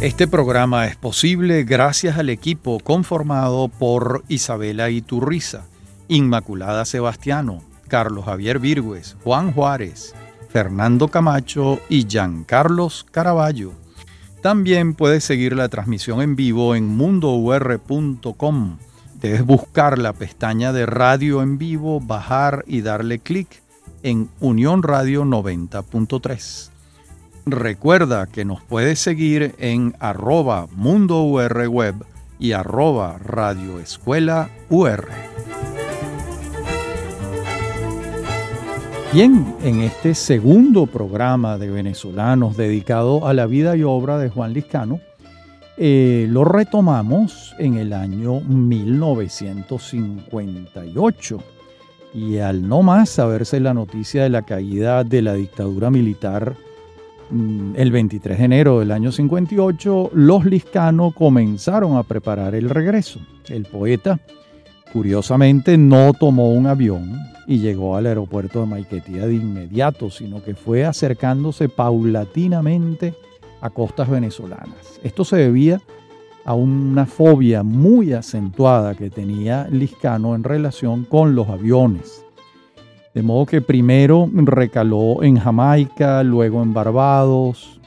Este programa es posible gracias al equipo conformado por Isabela Iturriza, Inmaculada Sebastiano, Carlos Javier Virgües, Juan Juárez, Fernando Camacho y Giancarlos Caraballo. También puedes seguir la transmisión en vivo en mundour.com. Debes buscar la pestaña de radio en vivo, bajar y darle clic en Unión Radio 90.3. Recuerda que nos puedes seguir en arroba Mundo Web y arroba Radio Escuela UR. Bien, en este segundo programa de venezolanos dedicado a la vida y obra de Juan Liscano, eh, lo retomamos en el año 1958 y al no más saberse la noticia de la caída de la dictadura militar el 23 de enero del año 58, los Liscano comenzaron a preparar el regreso. El poeta, curiosamente, no tomó un avión y llegó al aeropuerto de Maiquetía de inmediato, sino que fue acercándose paulatinamente a costas venezolanas. Esto se debía a una fobia muy acentuada que tenía Liscano en relación con los aviones. De modo que primero recaló en Jamaica, luego en Barbados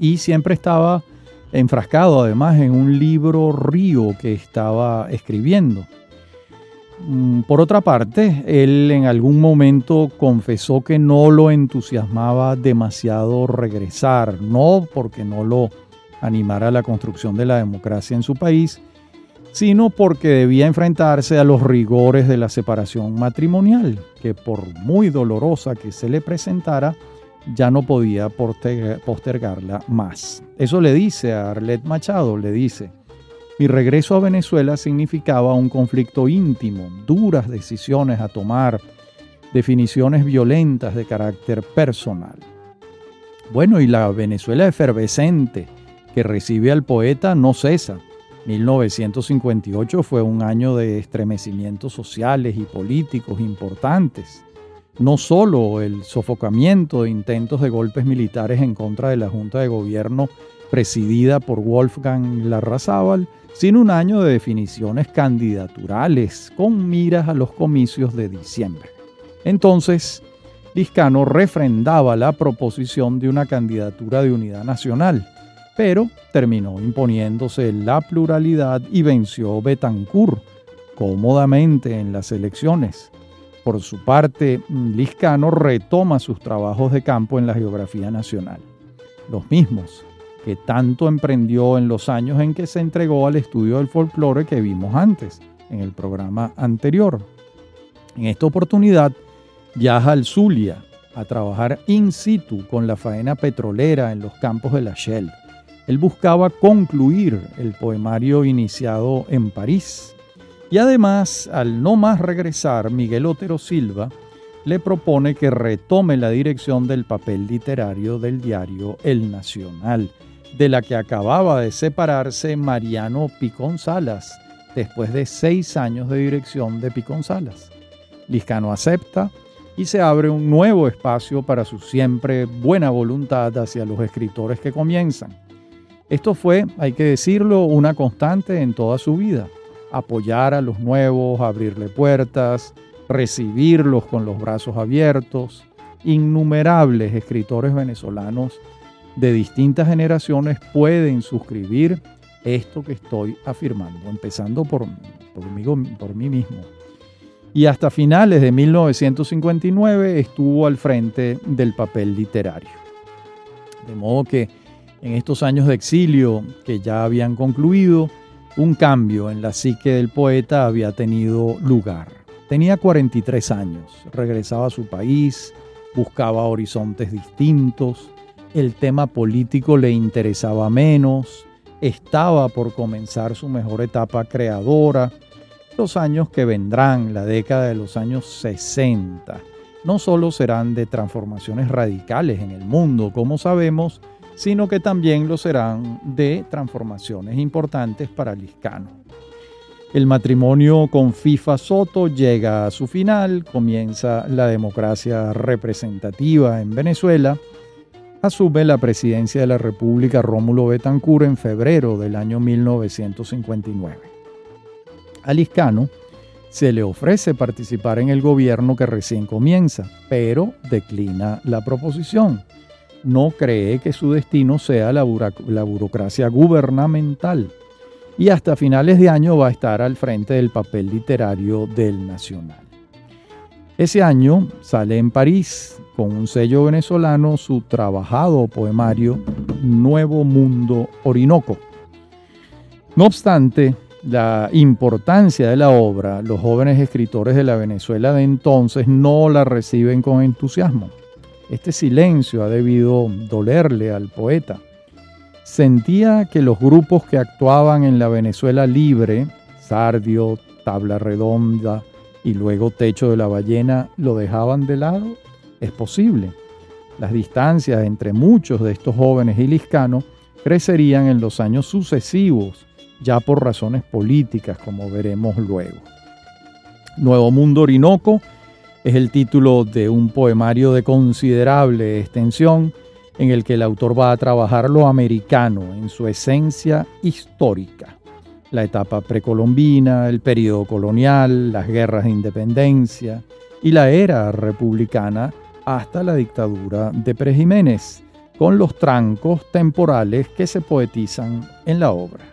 y siempre estaba enfrascado además en un libro río que estaba escribiendo. Mm, por otra parte, él en algún momento confesó que no lo entusiasmaba demasiado regresar, no porque no lo animar a la construcción de la democracia en su país, sino porque debía enfrentarse a los rigores de la separación matrimonial, que por muy dolorosa que se le presentara, ya no podía postergarla más. Eso le dice a Arlet Machado, le dice, mi regreso a Venezuela significaba un conflicto íntimo, duras decisiones a tomar, definiciones violentas de carácter personal. Bueno, y la Venezuela efervescente, que recibe al poeta no cesa. 1958 fue un año de estremecimientos sociales y políticos importantes. No solo el sofocamiento de intentos de golpes militares en contra de la Junta de Gobierno presidida por Wolfgang Larrazábal, sino un año de definiciones candidaturales con miras a los comicios de diciembre. Entonces, Liscano refrendaba la proposición de una candidatura de unidad nacional pero terminó imponiéndose la pluralidad y venció Betancourt cómodamente en las elecciones. Por su parte, Liscano retoma sus trabajos de campo en la geografía nacional, los mismos que tanto emprendió en los años en que se entregó al estudio del folclore que vimos antes, en el programa anterior. En esta oportunidad viaja al Zulia a trabajar in situ con la faena petrolera en los campos de la Shell él buscaba concluir el poemario iniciado en París. Y además, al no más regresar, Miguel Otero Silva le propone que retome la dirección del papel literario del diario El Nacional, de la que acababa de separarse Mariano Picón Salas, después de seis años de dirección de Picón Salas. Liscano acepta y se abre un nuevo espacio para su siempre buena voluntad hacia los escritores que comienzan. Esto fue, hay que decirlo, una constante en toda su vida. Apoyar a los nuevos, abrirle puertas, recibirlos con los brazos abiertos. Innumerables escritores venezolanos de distintas generaciones pueden suscribir esto que estoy afirmando, empezando por, por mí mismo. Y hasta finales de 1959 estuvo al frente del papel literario. De modo que en estos años de exilio que ya habían concluido, un cambio en la psique del poeta había tenido lugar. Tenía 43 años, regresaba a su país, buscaba horizontes distintos, el tema político le interesaba menos, estaba por comenzar su mejor etapa creadora, los años que vendrán, la década de los años 60, no solo serán de transformaciones radicales en el mundo, como sabemos, sino que también lo serán de transformaciones importantes para Liscano. El matrimonio con FIFA Soto llega a su final, comienza la democracia representativa en Venezuela asume la presidencia de la República Rómulo Betancourt en febrero del año 1959. A Liscano se le ofrece participar en el gobierno que recién comienza, pero declina la proposición. No cree que su destino sea la, la burocracia gubernamental y hasta finales de año va a estar al frente del papel literario del Nacional. Ese año sale en París con un sello venezolano su trabajado poemario Nuevo Mundo Orinoco. No obstante, la importancia de la obra, los jóvenes escritores de la Venezuela de entonces no la reciben con entusiasmo. Este silencio ha debido dolerle al poeta. Sentía que los grupos que actuaban en la Venezuela libre, Sardio, Tabla Redonda y luego Techo de la Ballena, lo dejaban de lado. Es posible. Las distancias entre muchos de estos jóvenes y crecerían en los años sucesivos ya por razones políticas, como veremos luego. Nuevo Mundo Orinoco es el título de un poemario de considerable extensión en el que el autor va a trabajar lo americano en su esencia histórica, la etapa precolombina, el periodo colonial, las guerras de independencia y la era republicana hasta la dictadura de Pérez Jiménez, con los trancos temporales que se poetizan en la obra.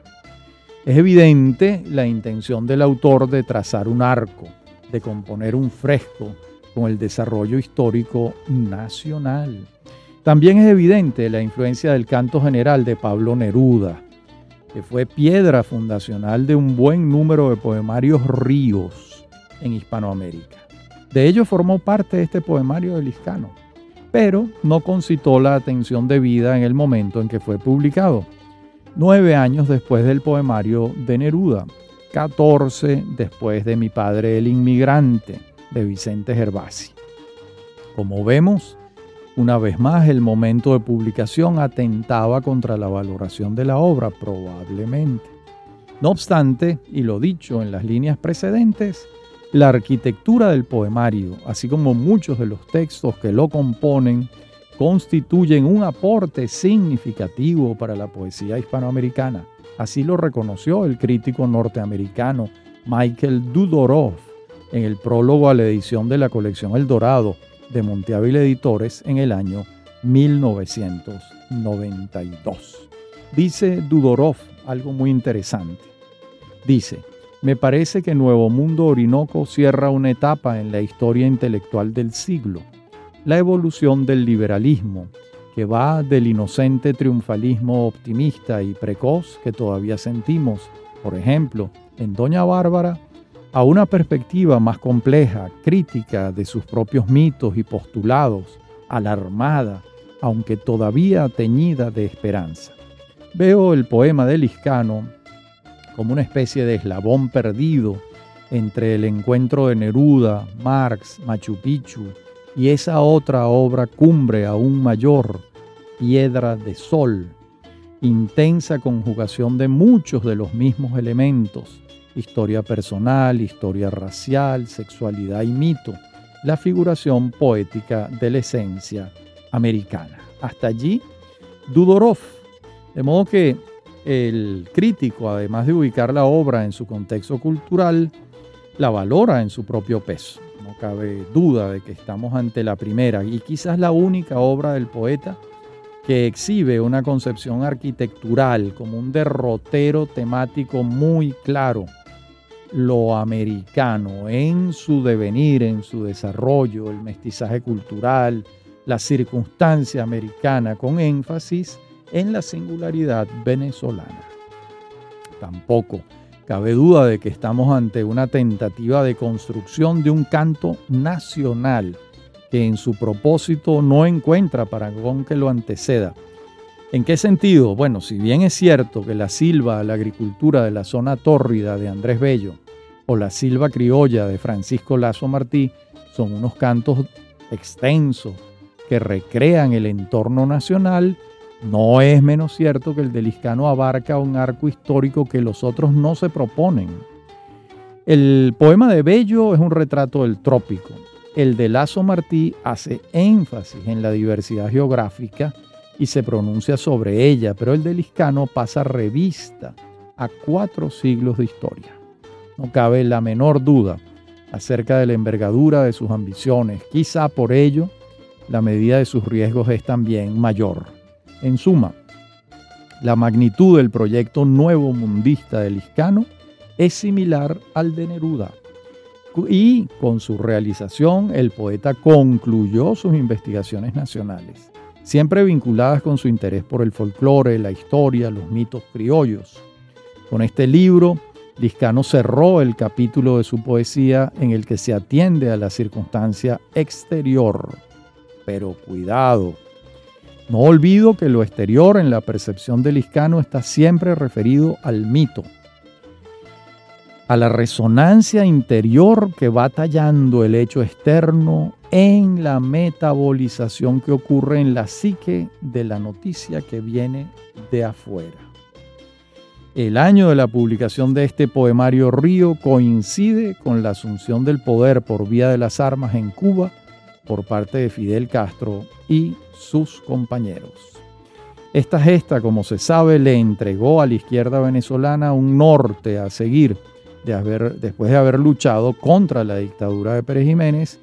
Es evidente la intención del autor de trazar un arco, de componer un fresco con el desarrollo histórico nacional. También es evidente la influencia del canto general de Pablo Neruda, que fue piedra fundacional de un buen número de poemarios ríos en Hispanoamérica. De ello formó parte este poemario de Liscano, pero no concitó la atención debida en el momento en que fue publicado nueve años después del poemario de Neruda, 14 después de Mi padre el inmigrante, de Vicente Gervasi. Como vemos, una vez más el momento de publicación atentaba contra la valoración de la obra, probablemente. No obstante, y lo dicho en las líneas precedentes, la arquitectura del poemario, así como muchos de los textos que lo componen, constituyen un aporte significativo para la poesía hispanoamericana. Así lo reconoció el crítico norteamericano Michael Dudorov en el prólogo a la edición de la colección El Dorado de Monteavil Editores en el año 1992. Dice Dudorov algo muy interesante. Dice, me parece que Nuevo Mundo Orinoco cierra una etapa en la historia intelectual del siglo la evolución del liberalismo, que va del inocente triunfalismo optimista y precoz que todavía sentimos, por ejemplo, en Doña Bárbara, a una perspectiva más compleja, crítica de sus propios mitos y postulados, alarmada, aunque todavía teñida de esperanza. Veo el poema de Liscano como una especie de eslabón perdido entre el encuentro de Neruda, Marx, Machu Picchu y esa otra obra cumbre aún mayor, Piedra de Sol, intensa conjugación de muchos de los mismos elementos, historia personal, historia racial, sexualidad y mito, la figuración poética de la esencia americana. Hasta allí, Dudorov. De modo que el crítico, además de ubicar la obra en su contexto cultural, la valora en su propio peso no cabe duda de que estamos ante la primera y quizás la única obra del poeta que exhibe una concepción arquitectural como un derrotero temático muy claro, lo americano en su devenir, en su desarrollo, el mestizaje cultural, la circunstancia americana con énfasis en la singularidad venezolana. Tampoco Cabe duda de que estamos ante una tentativa de construcción de un canto nacional que en su propósito no encuentra parangón que lo anteceda. ¿En qué sentido? Bueno, si bien es cierto que la silva la agricultura de la zona tórrida de Andrés Bello o la silva criolla de Francisco Lazo Martí son unos cantos extensos que recrean el entorno nacional, no es menos cierto que el de Liscano abarca un arco histórico que los otros no se proponen. El poema de Bello es un retrato del trópico. El de Lazo Martí hace énfasis en la diversidad geográfica y se pronuncia sobre ella, pero el de Liscano pasa revista a cuatro siglos de historia. No cabe la menor duda acerca de la envergadura de sus ambiciones, quizá por ello la medida de sus riesgos es también mayor. En suma, la magnitud del proyecto nuevo mundista de Liscano es similar al de Neruda. Y con su realización, el poeta concluyó sus investigaciones nacionales, siempre vinculadas con su interés por el folclore, la historia, los mitos criollos. Con este libro, Liscano cerró el capítulo de su poesía en el que se atiende a la circunstancia exterior. Pero cuidado, no olvido que lo exterior en la percepción de Liscano está siempre referido al mito, a la resonancia interior que va tallando el hecho externo en la metabolización que ocurre en la psique de la noticia que viene de afuera. El año de la publicación de este poemario Río coincide con la asunción del poder por vía de las armas en Cuba por parte de Fidel Castro y sus compañeros. Esta gesta, como se sabe, le entregó a la izquierda venezolana un norte a seguir después de haber luchado contra la dictadura de Pérez Jiménez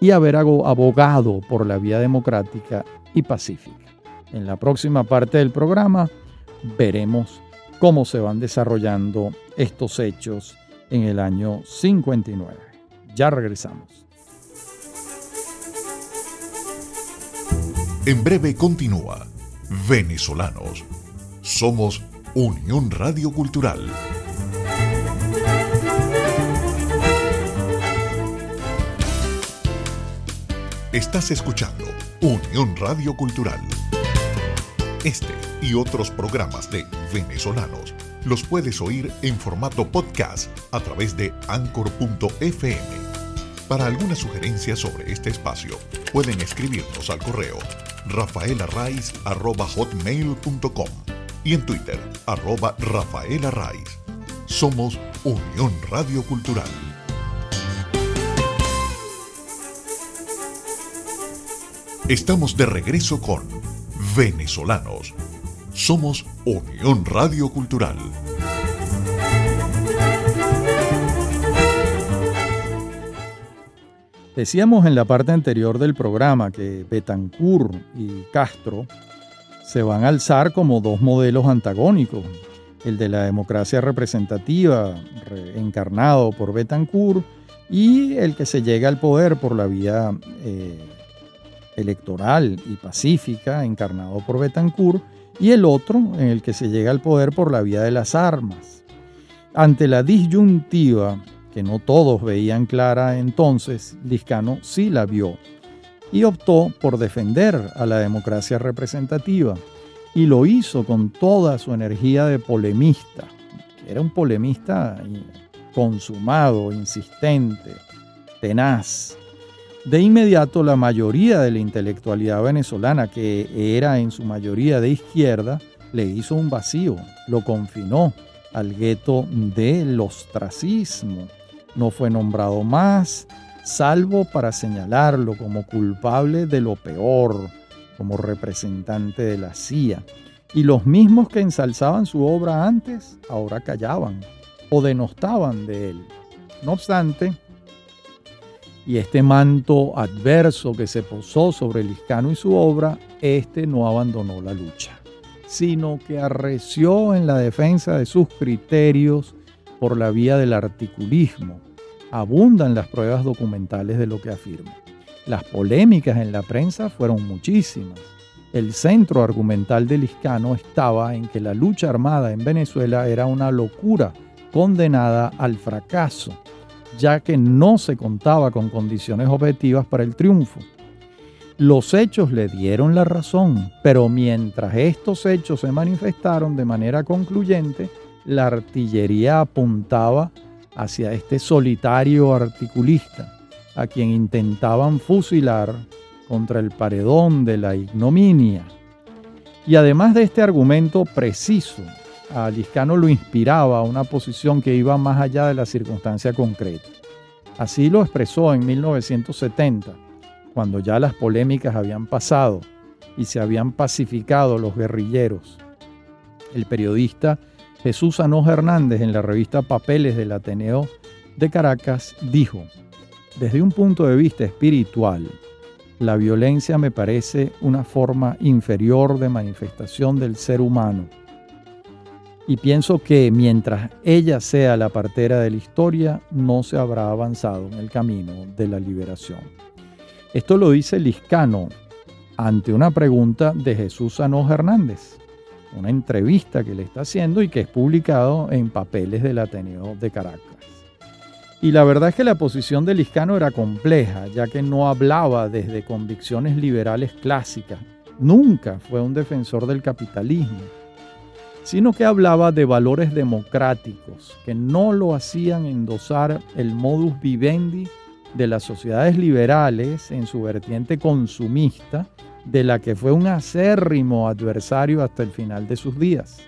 y haber abogado por la vía democrática y pacífica. En la próxima parte del programa veremos cómo se van desarrollando estos hechos en el año 59. Ya regresamos. En breve continúa Venezolanos. Somos Unión Radio Cultural. Estás escuchando Unión Radio Cultural. Este y otros programas de venezolanos los puedes oír en formato podcast a través de anchor.fm. Para alguna sugerencia sobre este espacio, pueden escribirnos al correo rafaelarraiz.com y en Twitter, arroba rafaelarraiz. Somos Unión Radio Cultural. Estamos de regreso con Venezolanos. Somos Unión Radio Cultural. Decíamos en la parte anterior del programa que Betancourt y Castro se van a alzar como dos modelos antagónicos. El de la democracia representativa, encarnado por Betancourt, y el que se llega al poder por la vía eh, electoral y pacífica, encarnado por Betancourt, y el otro en el que se llega al poder por la vía de las armas. Ante la disyuntiva, que no todos veían clara entonces, Liscano sí la vio y optó por defender a la democracia representativa y lo hizo con toda su energía de polemista. Era un polemista consumado, insistente, tenaz, de inmediato la mayoría de la intelectualidad venezolana, que era en su mayoría de izquierda, le hizo un vacío, lo confinó al gueto del ostracismo. No fue nombrado más, salvo para señalarlo como culpable de lo peor, como representante de la CIA. Y los mismos que ensalzaban su obra antes, ahora callaban o denostaban de él. No obstante, y este manto adverso que se posó sobre Liscano y su obra, este no abandonó la lucha, sino que arreció en la defensa de sus criterios por la vía del articulismo. Abundan las pruebas documentales de lo que afirma. Las polémicas en la prensa fueron muchísimas. El centro argumental de Liscano estaba en que la lucha armada en Venezuela era una locura condenada al fracaso ya que no se contaba con condiciones objetivas para el triunfo. Los hechos le dieron la razón, pero mientras estos hechos se manifestaron de manera concluyente, la artillería apuntaba hacia este solitario articulista, a quien intentaban fusilar contra el paredón de la ignominia. Y además de este argumento preciso, a Liscano lo inspiraba una posición que iba más allá de la circunstancia concreta. Así lo expresó en 1970, cuando ya las polémicas habían pasado y se habían pacificado los guerrilleros. El periodista Jesús Anoja Hernández en la revista Papeles del Ateneo de Caracas dijo, desde un punto de vista espiritual, la violencia me parece una forma inferior de manifestación del ser humano. Y pienso que mientras ella sea la partera de la historia, no se habrá avanzado en el camino de la liberación. Esto lo dice Liscano ante una pregunta de Jesús Anoja Hernández, una entrevista que le está haciendo y que es publicado en papeles del Ateneo de Caracas. Y la verdad es que la posición de Liscano era compleja, ya que no hablaba desde convicciones liberales clásicas, nunca fue un defensor del capitalismo, sino que hablaba de valores democráticos, que no lo hacían endosar el modus vivendi de las sociedades liberales en su vertiente consumista, de la que fue un acérrimo adversario hasta el final de sus días.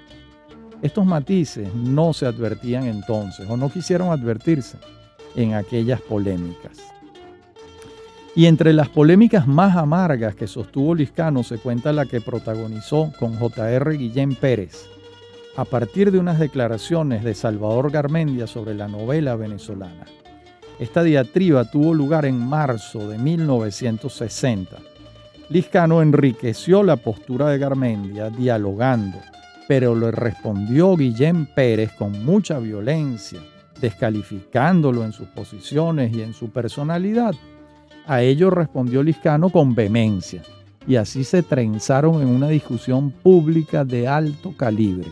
Estos matices no se advertían entonces o no quisieron advertirse en aquellas polémicas. Y entre las polémicas más amargas que sostuvo Liscano se cuenta la que protagonizó con J.R. Guillén Pérez, a partir de unas declaraciones de Salvador Garmendia sobre la novela venezolana. Esta diatriba tuvo lugar en marzo de 1960. Liscano enriqueció la postura de Garmendia dialogando, pero le respondió Guillén Pérez con mucha violencia descalificándolo en sus posiciones y en su personalidad. A ello respondió Liscano con vehemencia, y así se trenzaron en una discusión pública de alto calibre.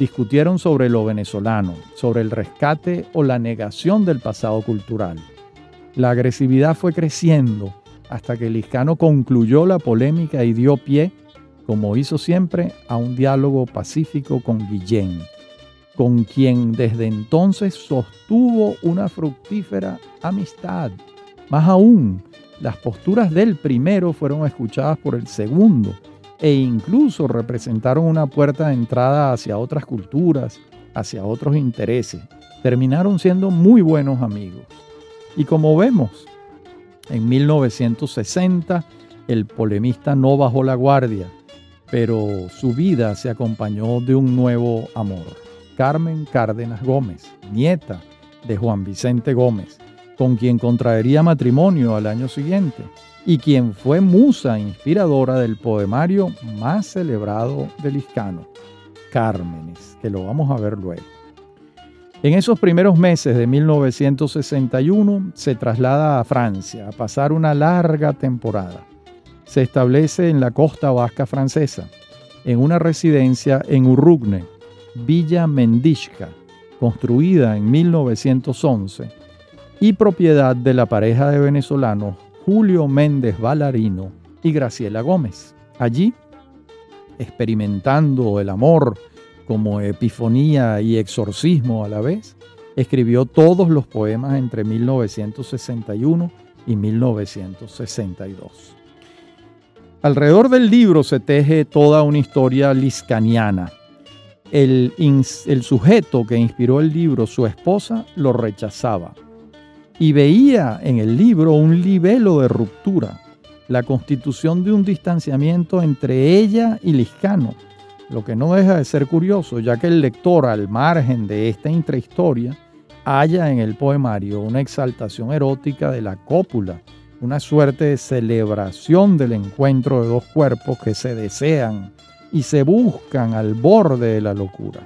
Discutieron sobre lo venezolano, sobre el rescate o la negación del pasado cultural. La agresividad fue creciendo hasta que Liscano concluyó la polémica y dio pie, como hizo siempre, a un diálogo pacífico con Guillén con quien desde entonces sostuvo una fructífera amistad. Más aún, las posturas del primero fueron escuchadas por el segundo e incluso representaron una puerta de entrada hacia otras culturas, hacia otros intereses. Terminaron siendo muy buenos amigos. Y como vemos, en 1960 el polemista no bajó la guardia, pero su vida se acompañó de un nuevo amor. Carmen Cárdenas Gómez, nieta de Juan Vicente Gómez, con quien contraería matrimonio al año siguiente y quien fue musa inspiradora del poemario más celebrado del Liscano, Cármenes, que lo vamos a ver luego. En esos primeros meses de 1961 se traslada a Francia a pasar una larga temporada. Se establece en la costa vasca francesa, en una residencia en Urrugne, Villa Mendishka, construida en 1911 y propiedad de la pareja de venezolanos Julio Méndez Valarino y Graciela Gómez. Allí, experimentando el amor como epifonía y exorcismo a la vez, escribió todos los poemas entre 1961 y 1962. Alrededor del libro se teje toda una historia liscaniana, el, sujeto que inspiró el libro, su esposa, lo rechazaba y veía en el libro un libelo de ruptura, la constitución de un distanciamiento entre ella y Liscano, lo que no deja de ser curioso, ya que el lector, al margen de esta intrahistoria, halla en el poemario una exaltación erótica de la cópula, una suerte de celebración del encuentro de dos cuerpos que se desean y se buscan al borde de la locura.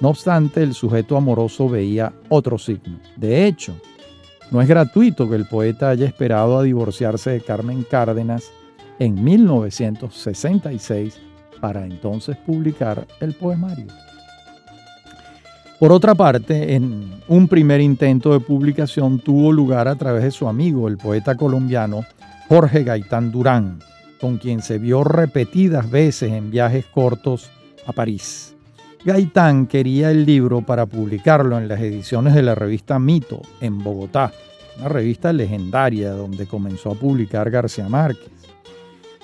No obstante, el sujeto amoroso veía otro signo. De hecho, no es gratuito que el poeta haya esperado a divorciarse de Carmen Cárdenas en 1966 para entonces publicar el poemario. Por otra parte, en un primer intento de publicación tuvo lugar a través de su amigo, el poeta colombiano Jorge Gaitán Durán, con quien se vio repetidas veces en viajes cortos a París. Gaitán quería el libro para publicarlo en las ediciones de la revista Mito en Bogotá, una revista legendaria donde comenzó a publicar García Márquez.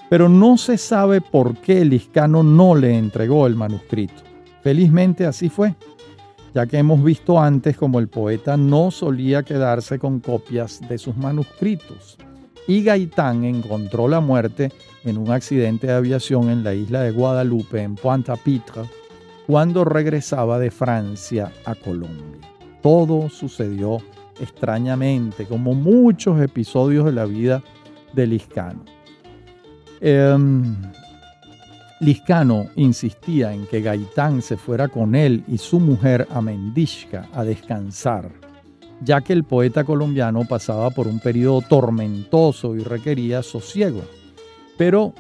Pero no se sabe por qué Liscano no le entregó el manuscrito. Felizmente así fue, ya que hemos visto antes como el poeta no solía quedarse con copias de sus manuscritos y Gaitán encontró la muerte en un accidente de aviación en la isla de Guadalupe, en Pointe-à-Pitre, cuando regresaba de Francia a Colombia. Todo sucedió extrañamente, como muchos episodios de la vida de Liscano. Em, Liscano insistía en que Gaitán se fuera con él y su mujer a Mendishka a descansar, ya que el poeta colombiano pasaba por un periodo tormentoso y requería sosiego. Pero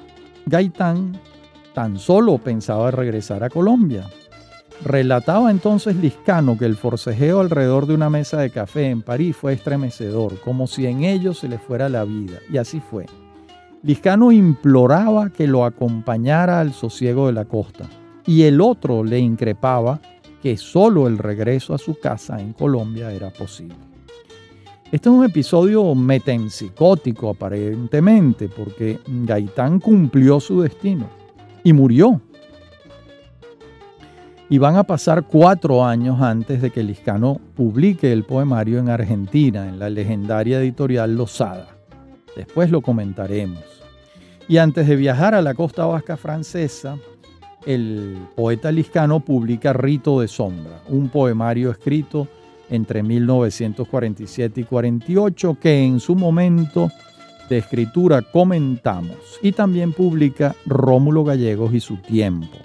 Gaitán tan solo pensaba regresar a Colombia. Relataba entonces Liscano que el forcejeo alrededor de una mesa de café en París fue estremecedor, como si en ello se le fuera la vida, y así fue. Liscano imploraba que lo acompañara al sosiego de la costa, y el otro le increpaba que solo el regreso a su casa en Colombia era posible. Este es un episodio metempsicótico aparentemente, porque Gaitán cumplió su destino y murió y van a pasar cuatro años antes de que Liscano publique el poemario en Argentina, en la legendaria editorial Losada. Después lo comentaremos. Y antes de viajar a la costa vasca francesa, el poeta Liscano publica Rito de Sombra, un poemario escrito entre 1947 y 48 que en su momento de escritura comentamos y también publica Rómulo Gallegos y su tiempo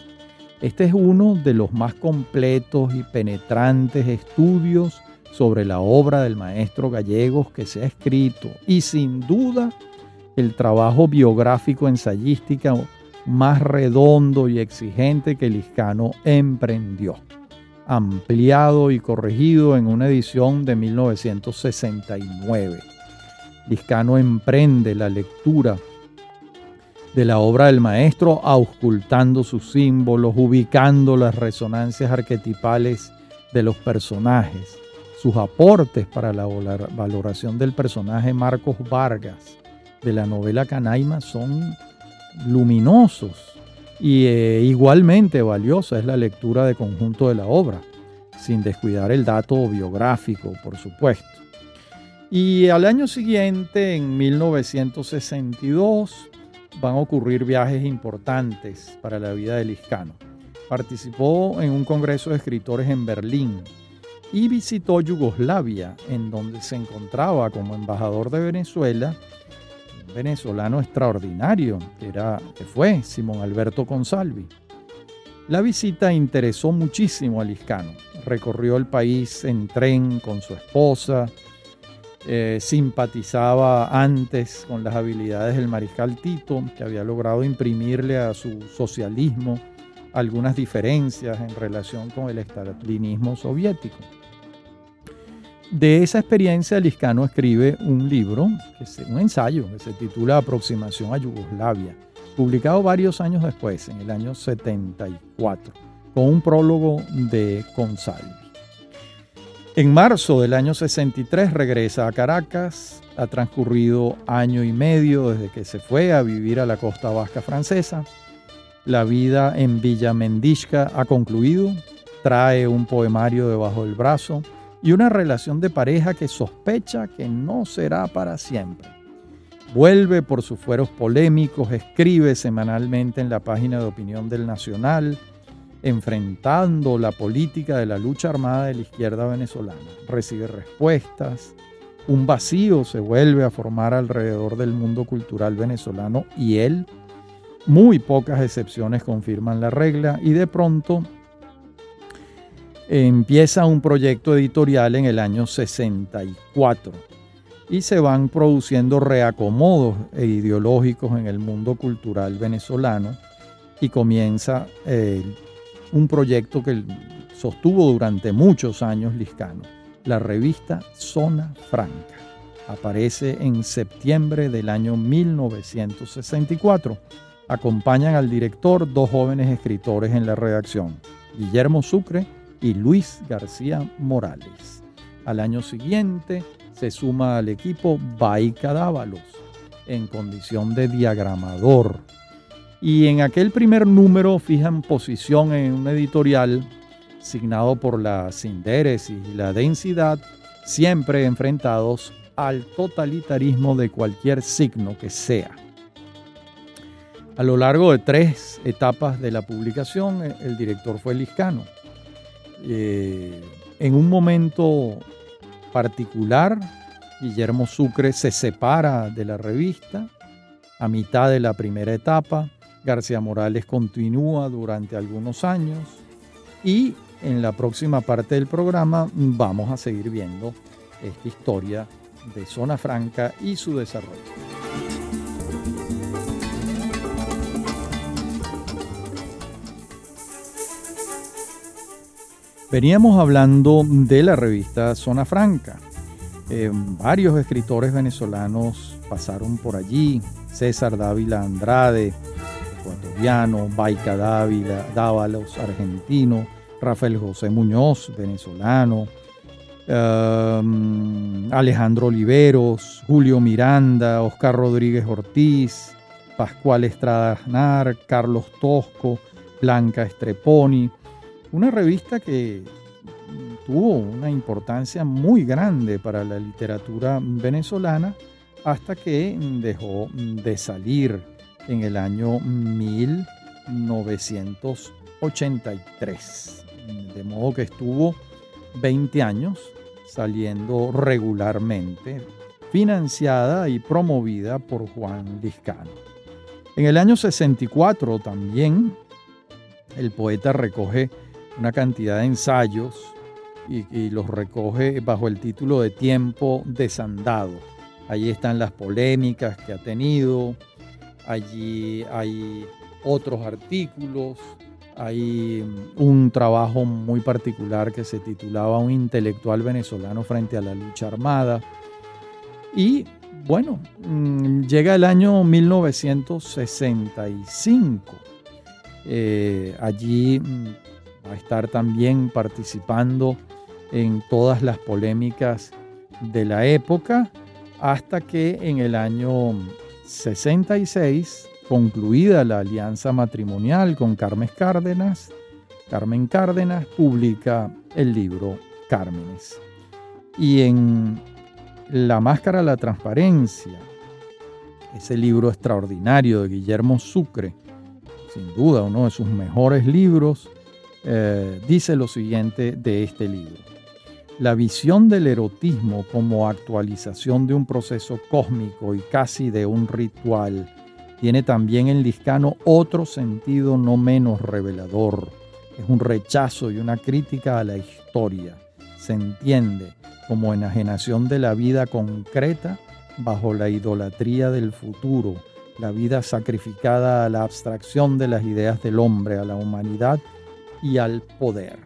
este es uno de los más completos y penetrantes estudios sobre la obra del maestro Gallegos que se ha escrito y sin duda el trabajo biográfico ensayística más redondo y exigente que Liscano emprendió, ampliado y corregido en una edición de 1969. Liscano emprende la lectura de la obra del maestro, auscultando sus símbolos, ubicando las resonancias arquetipales de los personajes, sus aportes para la valoración del personaje Marcos Vargas de la novela Canaima son luminosos y eh, igualmente valiosa es la lectura de conjunto de la obra, sin descuidar el dato biográfico, por supuesto. Y al año siguiente, en 1962, van a ocurrir viajes importantes para la vida de Liscano. Participó en un congreso de escritores en Berlín y visitó Yugoslavia, en donde se encontraba como embajador de Venezuela un venezolano extraordinario, que, era, que fue Simón Alberto Consalvi. La visita interesó muchísimo a Liscano. Recorrió el país en tren con su esposa, eh, simpatizaba antes con las habilidades del mariscal Tito, que había logrado imprimirle a su socialismo algunas diferencias en relación con el estalinismo soviético. De esa experiencia, Liscano escribe un libro, un ensayo, que se titula Aproximación a Yugoslavia, publicado varios años después, en el año 74, con un prólogo de Consalvi. En marzo del año 63 regresa a Caracas. Ha transcurrido año y medio desde que se fue a vivir a la costa vasca francesa. La vida en Villa Mendishka ha concluido. Trae un poemario debajo del brazo y una relación de pareja que sospecha que no será para siempre. Vuelve por sus fueros polémicos, escribe semanalmente en la página de opinión del Nacional, enfrentando la política de la lucha armada de la izquierda venezolana. Recibe respuestas, un vacío se vuelve a formar alrededor del mundo cultural venezolano y él, muy pocas excepciones confirman la regla y de pronto empieza un proyecto editorial en el año 64 y se van produciendo reacomodos ideológicos en el mundo cultural venezolano y comienza el un proyecto que sostuvo durante muchos años Liscano, la revista Zona Franca. Aparece en septiembre del año 1964. Acompañan al director dos jóvenes escritores en la redacción, Guillermo Sucre y Luis García Morales. Al año siguiente se suma al equipo Baica Dávalos en condición de diagramador y en aquel primer número fijan posición en un editorial signado por la sinderesis y la densidad, siempre enfrentados al totalitarismo de cualquier signo que sea. A lo largo de tres etapas de la publicación, eh, el director fue Liscano. Eh, en un momento particular, Guillermo Sucre se separa de la revista a mitad de la primera etapa. García Morales continúa durante algunos años y en la próxima parte del programa vamos a seguir viendo esta historia de Zona Franca y su desarrollo. Veníamos hablando de la revista Zona Franca. Eh, varios escritores venezolanos pasaron por allí. César Dávila Andrade, ecuatoriano, Baica Dávila, Dávalos, argentino, Rafael José Muñoz, venezolano, um, Alejandro Oliveros, Julio Miranda, Oscar Rodríguez Ortiz, Pascual Estrada Aznar, Carlos Tosco, Blanca Estreponi. Una revista que tuvo una importancia muy grande para la literatura venezolana hasta que dejó de salir en el año 1983. De modo que estuvo 20 años saliendo regularmente, financiada y promovida por Juan Liscano. En el año 64 también el poeta recoge una cantidad de ensayos y, los recoge bajo el título de Tiempo desandado. Allí están las polémicas que ha tenido, allí hay otros artículos, hay un trabajo muy particular que se titulaba Un intelectual venezolano frente a la lucha armada. Y bueno, mm, llega el año 1965. Eh, allí mm, va a estar también participando en todas las polémicas de la época, hasta que en el año 66, concluida la alianza matrimonial con Carmen Cárdenas, Carmen Cárdenas publica el libro Cármenes. Y en La Máscara de la Transparencia, ese libro extraordinario de Guillermo Sucre, sin duda uno de sus mejores libros, eh, dice lo siguiente de este libro. La visión del erotismo como actualización de un proceso cósmico y casi de un ritual tiene también en Liscano otro sentido no menos revelador. Es un rechazo y una crítica a la historia. Se entiende como enajenación de la vida concreta bajo la idolatría del futuro, la vida sacrificada a la abstracción de las ideas del hombre, a la humanidad y al poder.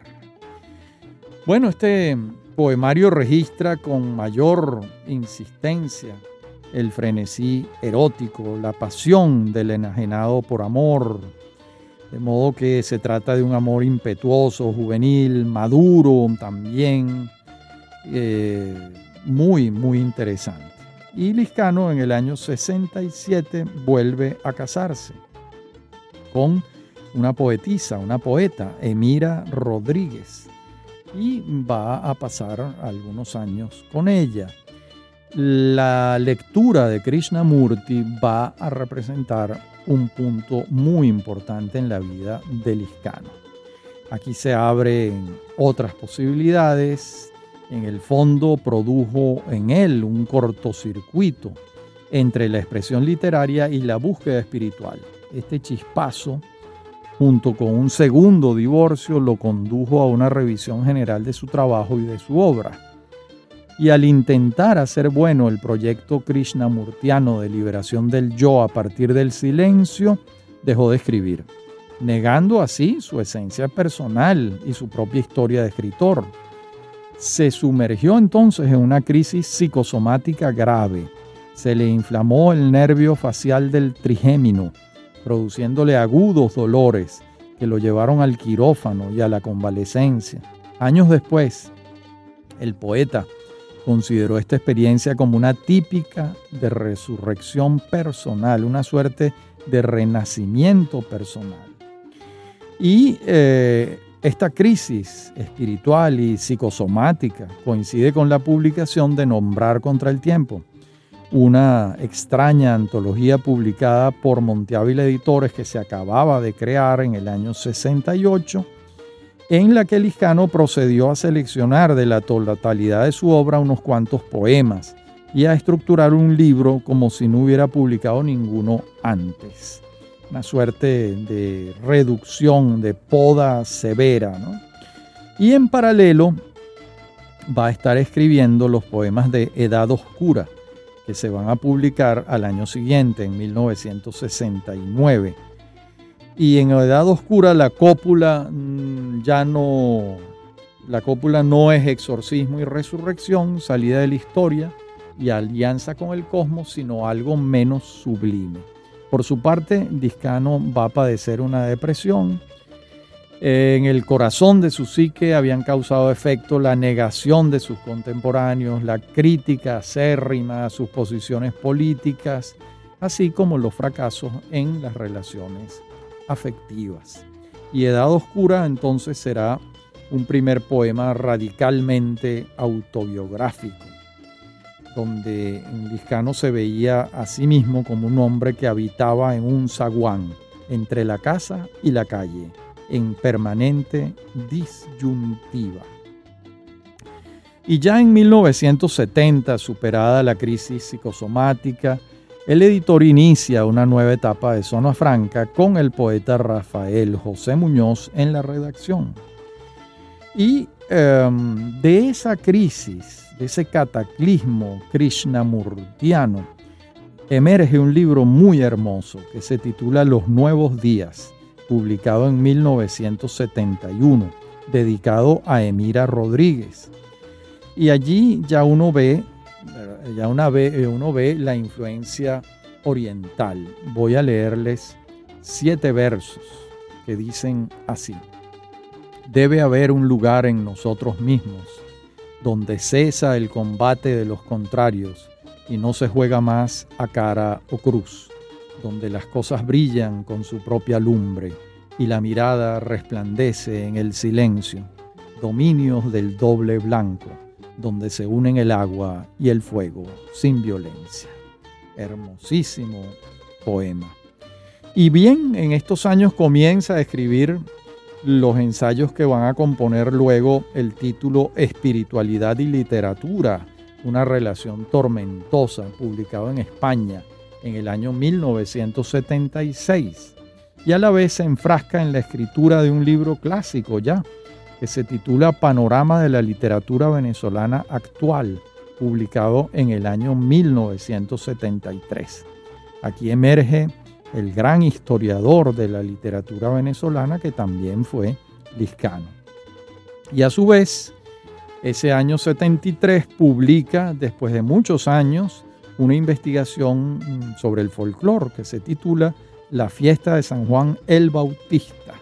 Bueno, este poemario registra con mayor insistencia el frenesí erótico, la pasión del enajenado por amor, de modo que se trata de un amor impetuoso, juvenil, maduro también, eh, muy, muy interesante. Y Liscano en el año 67 vuelve a casarse con una poetisa, una poeta, Emira Rodríguez y va a pasar algunos años con ella. La lectura de Krishnamurti va a representar un punto muy importante en la vida del Liscano. Aquí se abren otras posibilidades. En el fondo produjo en él un cortocircuito entre la expresión literaria y la búsqueda espiritual. Este chispazo junto con un segundo divorcio, lo condujo a una revisión general de su trabajo y de su obra. Y al intentar hacer bueno el proyecto Krishnamurtiano de liberación del yo a partir del silencio, dejó de escribir, negando así su esencia personal y su propia historia de escritor. Se sumergió entonces en una crisis psicosomática grave. Se le inflamó el nervio facial del trigémino produciéndole agudos dolores que lo llevaron al quirófano y a la convalecencia. Años después, el poeta consideró esta experiencia como una típica de resurrección personal, una suerte de renacimiento personal. Y eh, Esta crisis espiritual y psicosomática coincide con la publicación de Nombrar contra el Tiempo, una extraña antología publicada por Monteávila Editores que se acababa de crear en el año 68, en la que Liscano procedió a seleccionar de la totalidad de su obra unos cuantos poemas y a estructurar un libro como si no hubiera publicado ninguno antes. Una suerte de reducción, de poda severa. Y en paralelo va a estar escribiendo los poemas de Edad Oscura, que se van a publicar al año siguiente, en 1969. Y en Edad Oscura la cópula mm, ya no, la cópula no es exorcismo y resurrección, salida de la historia y alianza con el cosmos, sino algo menos sublime. Por su parte, Discano va a padecer una depresión, en el corazón de su psique habían causado efecto la negación de sus contemporáneos, la crítica acérrima a sus posiciones políticas, así como los fracasos en las relaciones afectivas. Y Edad Oscura entonces será un primer poema radicalmente autobiográfico, donde Liscano se veía a sí mismo como un hombre que habitaba en un zaguán entre la casa y la calle en permanente disyuntiva. Y ya en 1970, superada la crisis psicosomática, el editor inicia una nueva etapa de Zona Franca con el poeta Rafael José Muñoz en la redacción. Y em, de esa crisis, de ese cataclismo krishnamurtiano, emerge un libro muy hermoso que se titula Los Nuevos Días, publicado en 1971, dedicado a Emira Rodríguez. Y allí ya uno ve, ya una ve, uno ve la influencia oriental. Voy a leerles siete versos que dicen así. Debe haber un lugar en nosotros mismos donde cesa el combate de los contrarios y no se juega más a cara o cruz donde las cosas brillan con su propia lumbre y la mirada resplandece en el silencio, dominios del doble blanco, donde se unen el agua y el fuego sin violencia. Hermosísimo poema. Y bien, en estos años comienza a escribir los ensayos que van a componer luego el título Espiritualidad y Literatura, una relación tormentosa, publicado en España en el año 1976 y a la vez se enfrasca en la escritura de un libro clásico ya, que se titula Panorama de la Literatura Venezolana Actual, publicado en el año 1973. Aquí emerge el gran historiador de la literatura venezolana que también fue Liscano. Y a su vez, ese año 73 publica, después de muchos años, una investigación mm, sobre el folclore que se titula La fiesta de San Juan el Bautista.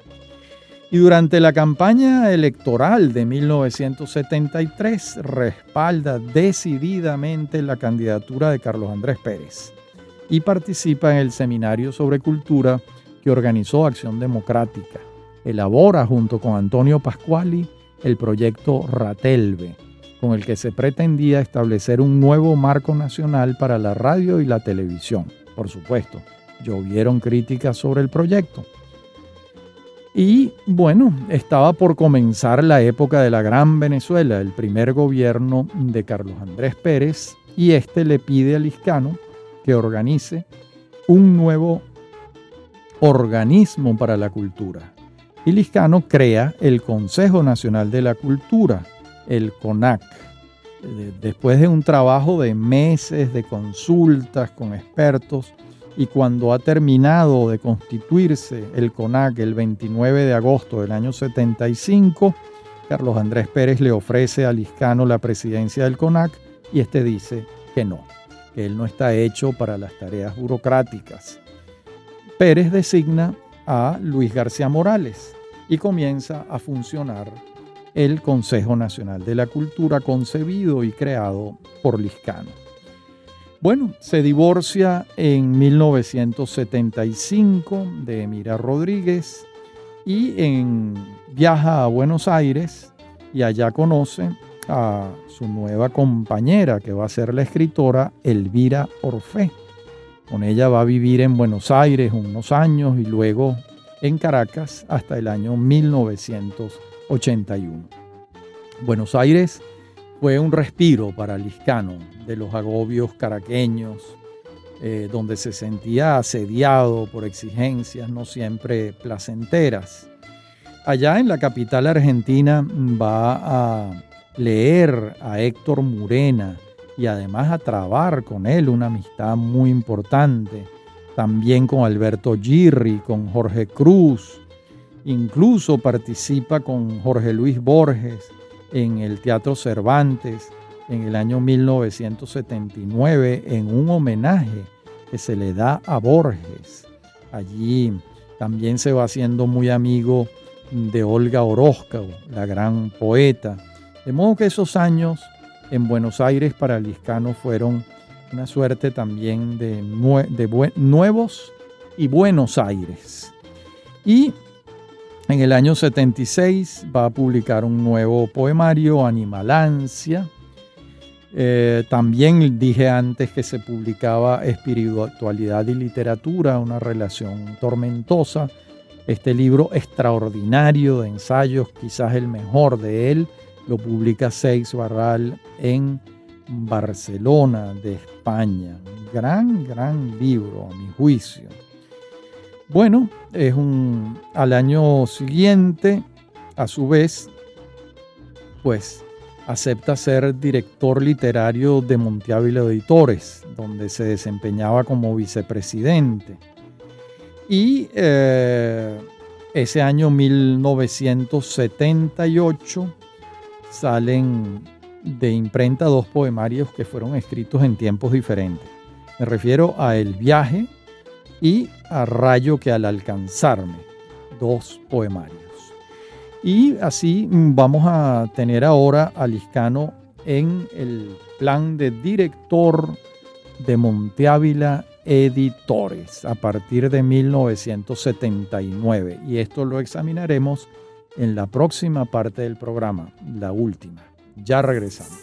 Y durante la campaña electoral de 1973 respalda decididamente la candidatura de Carlos Andrés Pérez y participa en el seminario sobre cultura que organizó Acción Democrática. Elabora junto con Antonio Pascuali el proyecto Ratelve, con el que se pretendía establecer un nuevo marco nacional para la radio y la televisión. Por supuesto, llovieron críticas sobre el proyecto. Y bueno, estaba por comenzar la época de la Gran Venezuela, el primer gobierno de Carlos Andrés Pérez, y este le pide a Liscano que organice un nuevo organismo para la cultura. Y Liscano crea el Consejo Nacional de la Cultura, el CONAC. Después de un trabajo de meses de consultas con expertos y cuando ha terminado de constituirse el CONAC el 29 de agosto del año 75, Carlos Andrés Pérez le ofrece a Liscano la presidencia del CONAC y este dice que no, que él no está hecho para las tareas burocráticas. Pérez designa a Luis García Morales y comienza a funcionar el Consejo Nacional de la Cultura concebido y creado por Liscano. Bueno, se divorcia en 1975 de Emira Rodríguez y en, viaja a Buenos Aires y allá conoce a su nueva compañera que va a ser la escritora Elvira Orfé. Con ella va a vivir en Buenos Aires unos años y luego en Caracas hasta el año 1981. Buenos Aires fue un respiro para Liscano de los agobios caraqueños, eh, donde se sentía asediado por exigencias no siempre placenteras. Allá en la capital argentina va a leer a Héctor Murena y además a trabar con él una amistad muy importante. También con Alberto Girri, con Jorge Cruz. Incluso participa con Jorge Luis Borges en el Teatro Cervantes en el año 1979 en un homenaje que se le da a Borges. Allí también se va haciendo muy amigo de Olga Orozco, la gran poeta. De modo que esos años en Buenos Aires para Liscano fueron una suerte también de, nuevos y Buenos Aires. Y en el año 76 va a publicar un nuevo poemario, Animalancia. Eh, también dije antes que se publicaba Espiritualidad y Literatura, una relación tormentosa. Este libro extraordinario de ensayos, quizás el mejor de él, lo publica Seix Barral en Barcelona de España. Gran, gran libro, a mi juicio. Bueno, es un al año siguiente, a su vez, pues acepta ser director literario de Monteávila Editores, donde se desempeñaba como vicepresidente. Y eh, ese año 1978 salen de imprenta dos poemarios que fueron escritos en tiempos diferentes. Me refiero a El viaje y a Rayo que al alcanzarme, dos poemarios. Y así vamos a tener ahora a Liscano en el plan de director de Monte Ávila Editores a partir de 1979. Y esto lo examinaremos en la próxima parte del programa, la última. Ya regresamos.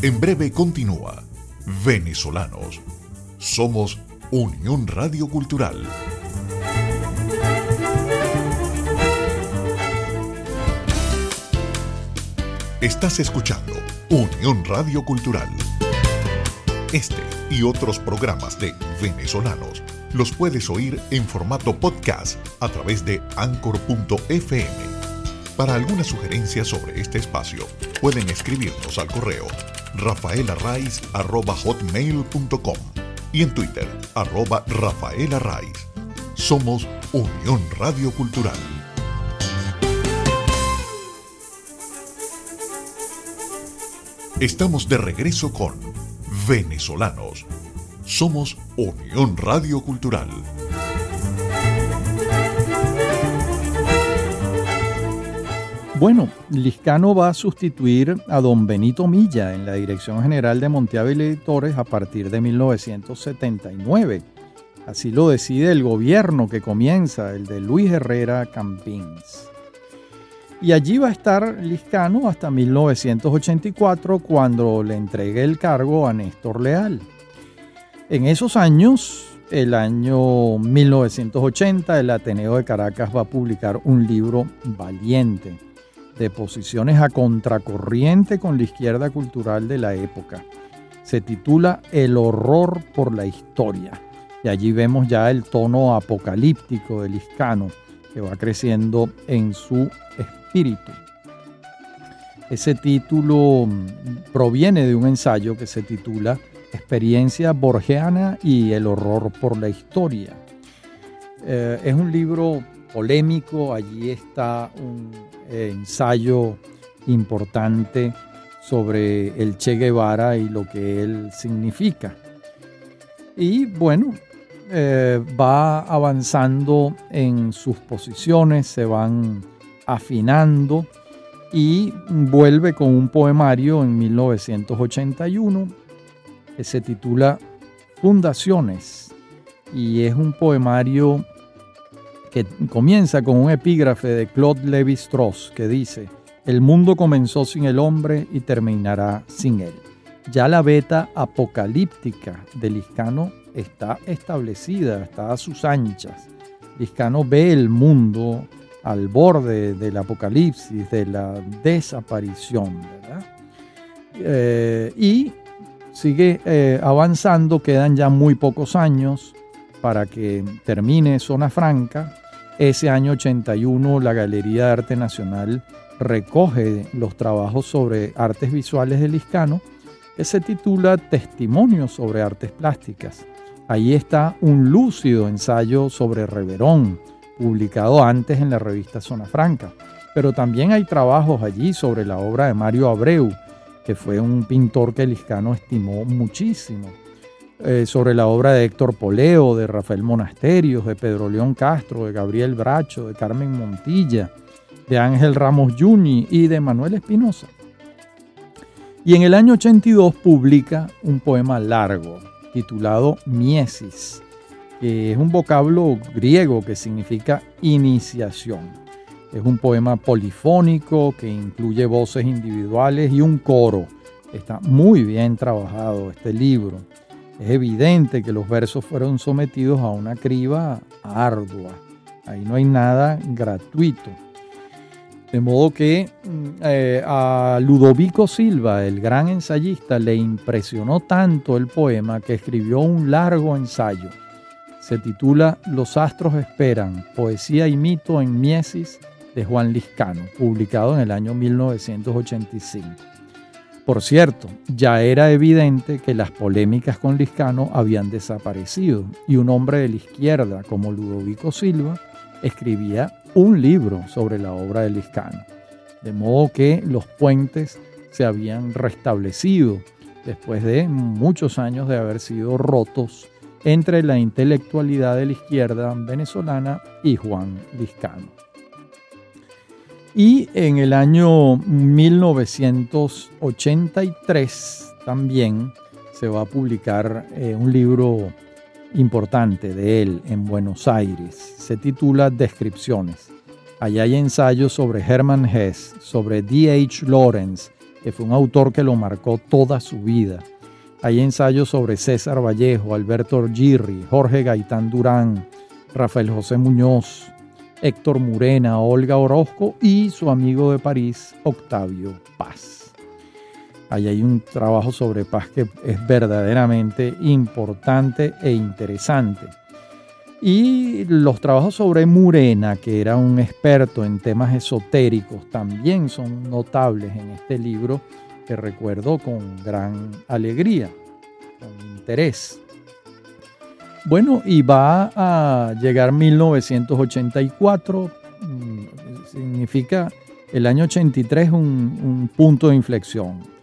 En breve continúa Venezolanos. Somos Unión Radio Cultural. Estás escuchando Unión Radio Cultural. Este y otros programas de Venezolanos los puedes oír en formato podcast a través de anchor.fm. Para alguna sugerencia sobre este espacio, pueden escribirnos al correo rafaelarraiz.com y en Twitter, arroba rafaelarraiz. Somos Unión Radio Cultural. Estamos de regreso con Venezolanos somos Unión Radio Cultural. Bueno, Liscano va a sustituir a don Benito Milla en la Dirección General de Monteávila Editores a partir de 1979. Así lo decide el gobierno que comienza, el de Luis Herrera Campins. Y allí va a estar Liscano hasta 1984 cuando le entregue el cargo a Néstor Leal. En esos años, el año 1980, el Ateneo de Caracas va a publicar un libro valiente de posiciones a contracorriente con la izquierda cultural de la época. Se titula El horror por la historia. Y allí vemos ya el tono apocalíptico del Liscano que va creciendo en su espíritu. Ese título mm, proviene de un ensayo que se titula experiencia borgiana y el horror por la historia. Eh, es un libro polémico, allí está un ensayo importante sobre el Che Guevara y lo que él significa. Y bueno, eh, va avanzando en sus posiciones, se van afinando y vuelve con un poemario en 1981 que se titula Fundaciones y es un poemario que comienza con un epígrafe de Claude Lévi-Strauss que dice, el mundo comenzó sin el hombre y terminará sin él. Ya la beta apocalíptica de Liscano está establecida, está a sus anchas. Liscano ve el mundo al borde del apocalipsis, de la desaparición, ¿verdad? Eh, y sigue eh, avanzando, quedan ya muy pocos años para que termine Zona Franca. Ese año 81 la Galería de Arte Nacional recoge los trabajos sobre artes visuales de Liscano, que se titula Testimonios sobre artes plásticas. Ahí está un lúcido ensayo sobre Reverón, publicado antes en la revista Zona Franca. Pero también hay trabajos allí sobre la obra de Mario Abreu, que fue un pintor que Liscano estimó muchísimo. Eh, sobre la obra de Héctor Poleo, de Rafael Monasterios, de Pedro León Castro, de Gabriel Bracho, de Carmen Montilla, de Ángel Ramos Juni y de Manuel Espinosa. Y en el año 82 publica un poema largo titulado Miesis, que es un vocablo griego que significa iniciación. Es un poema polifónico que incluye voces individuales y un coro. Está muy bien trabajado este libro. Es evidente que los versos fueron sometidos a una criba ardua. Ahí no hay nada gratuito. De modo que mm, eh, a Ludovico Silva, el gran ensayista, le impresionó tanto el poema que escribió un largo ensayo. Se titula Los astros esperan, poesía y mito en Miesis de Juan Liscano, publicado en el año 1985. Por cierto, ya era evidente que las polémicas con Liscano habían desaparecido y un hombre de la izquierda como Ludovico Silva escribía un libro sobre la obra de Liscano. De modo que los puentes se habían restablecido después de muchos años de haber sido rotos entre la intelectualidad de la izquierda venezolana y Juan Liscano. Y en el año 1983 también se va a publicar eh, un libro importante de él en Buenos Aires. Se titula Descripciones. Allá hay ensayos sobre Hermann Hesse, sobre D.H. Lawrence, que fue un autor que lo marcó toda su vida. Hay ensayos sobre César Vallejo, Alberto Orgirri, Jorge Gaitán Durán, Rafael José Muñoz, Héctor Murena, Olga Orozco y su amigo de París, Octavio Paz. Ahí hay un trabajo sobre paz que es verdaderamente importante e interesante. Y los trabajos sobre Murena, que era un experto en temas esotéricos, también son notables en este libro que recuerdo con gran alegría, con interés. Bueno, y va a llegar 1984, mm, significa el año 83 un, un punto de inflexión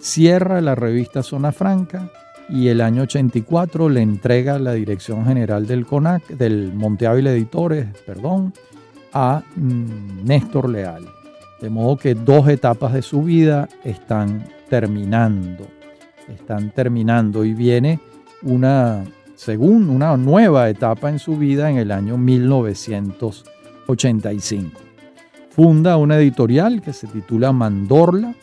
cierra la revista Zona Franca y el año 84 le entrega la dirección general del CONAC, del Monte Editores, perdón, a mm, Néstor Leal. De modo que dos etapas de su vida están terminando, están terminando y viene una según una nueva etapa en su vida en el año 1985. Funda una editorial que se titula Mandorla,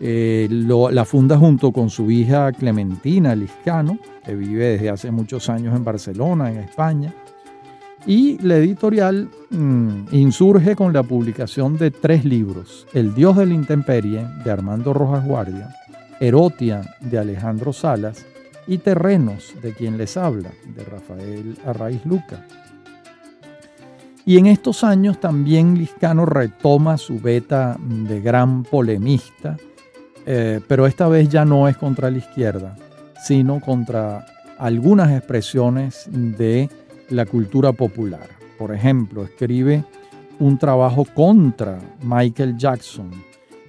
eh, la funda junto con su hija Clementina Liscano, que vive desde hace muchos años en Barcelona, en España. Y la editorial mm, insurge con la publicación de tres libros, El Dios de la Intemperie, de Armando Rojas Guardia, Erotia, de Alejandro Salas, y Terrenos, de quien les habla, de Rafael Arraiz Luca. Y en estos años también Liscano retoma su beta de gran polemista, eh, pero esta vez ya no es contra la izquierda, sino contra algunas expresiones de la cultura popular. Por ejemplo, escribe un trabajo contra Michael Jackson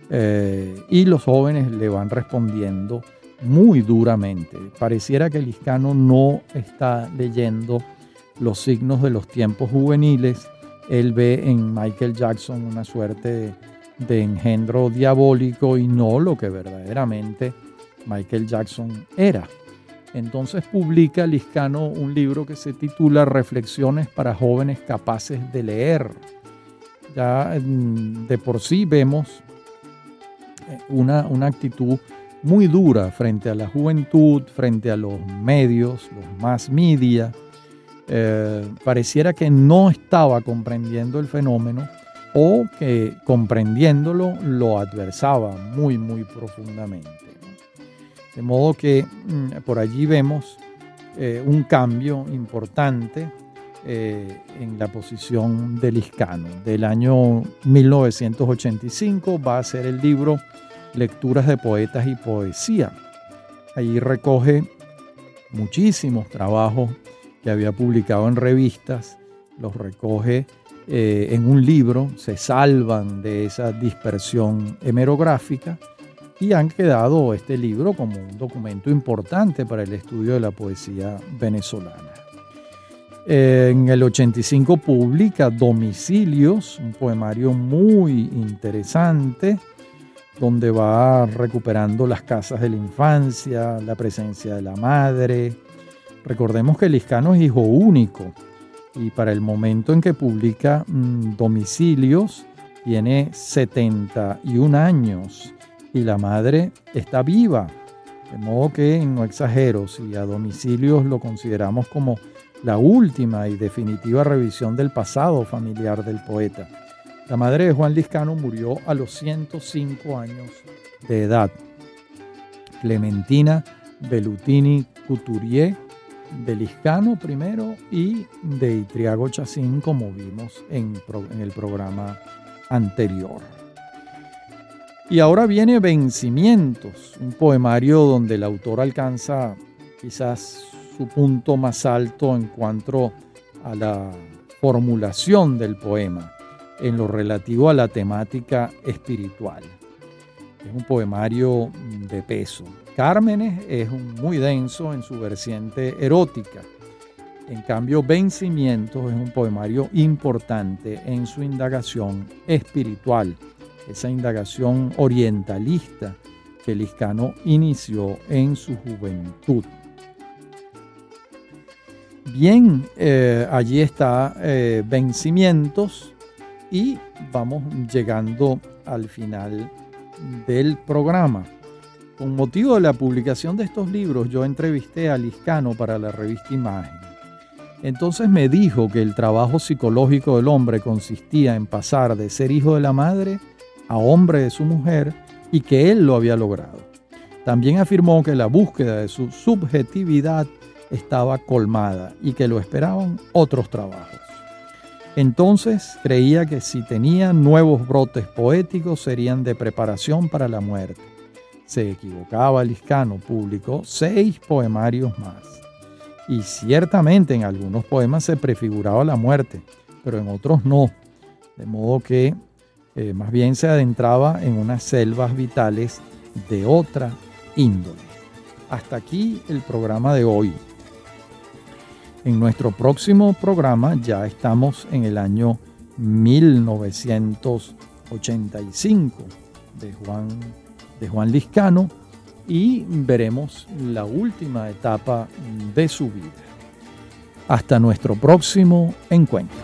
eh, y los jóvenes le van respondiendo muy duramente. Pareciera que Liscano no está leyendo los signos de los tiempos juveniles. Él ve en Michael Jackson una suerte de engendro diabólico y no lo que verdaderamente Michael Jackson era. Entonces publica Liscano un libro que se titula Reflexiones para jóvenes capaces de leer. Ya mm, de por sí vemos eh, una, una actitud muy dura frente a la juventud, frente a los medios, los más media. Eh, pareciera que no estaba comprendiendo el fenómeno o que comprendiéndolo lo adversaba muy, muy profundamente. De modo que mm, por allí vemos eh, un cambio importante eh, en la posición del Iscano. Del año 1985 va a ser el libro Lecturas de Poetas y Poesía. Allí recoge muchísimos trabajos que había publicado en revistas, los recoge eh, en un libro, se salvan de esa dispersión hemerográfica y han quedado este libro como un documento importante para el estudio de la poesía venezolana. En el 85 publica Domicilios, un poemario muy interesante, donde va recuperando las casas de la infancia, la presencia de la madre. Recordemos que Liscano es hijo único y para el momento en que publica mm, Domicilios tiene 71 años y la madre está viva. De modo que, no exagero, si a Domicilios lo consideramos como la última y definitiva revisión del pasado familiar del poeta. La madre de Juan Liscano murió a los 105 años de edad. Clementina Bellutini Couturier de Liscano primero y de Itriago Chacín como vimos en el programa anterior. Y ahora viene Vencimientos, un poemario donde el autor alcanza quizás su punto más alto en cuanto a la formulación del poema en lo relativo a la temática espiritual. Es un poemario de peso. Cármenes es muy denso en su vertiente erótica. En cambio, Vencimientos es un poemario importante en su indagación espiritual, esa indagación orientalista que Liscano inició en su juventud. Bien, eh, allí está eh, Vencimientos y vamos llegando al final del programa. Con motivo de la publicación de estos libros, yo entrevisté a Liscano para la revista Imagen. Entonces me dijo que el trabajo psicológico del hombre consistía en pasar de ser hijo de la madre a hombre de su mujer y que él lo había logrado. También afirmó que la búsqueda de su subjetividad estaba colmada y que lo esperaban otros trabajos. Entonces creía que si tenía nuevos brotes poéticos serían de preparación para la muerte se equivocaba Liscano, publicó seis poemarios más. Y ciertamente en algunos poemas se prefiguraba la muerte, pero en otros no. De modo que eh, más bien se adentraba en unas selvas vitales de otra índole. Hasta aquí el programa de hoy. En nuestro próximo programa ya estamos en el año 1985 de Juan de Juan Liscano y veremos la última etapa de su vida. Hasta nuestro próximo encuentro.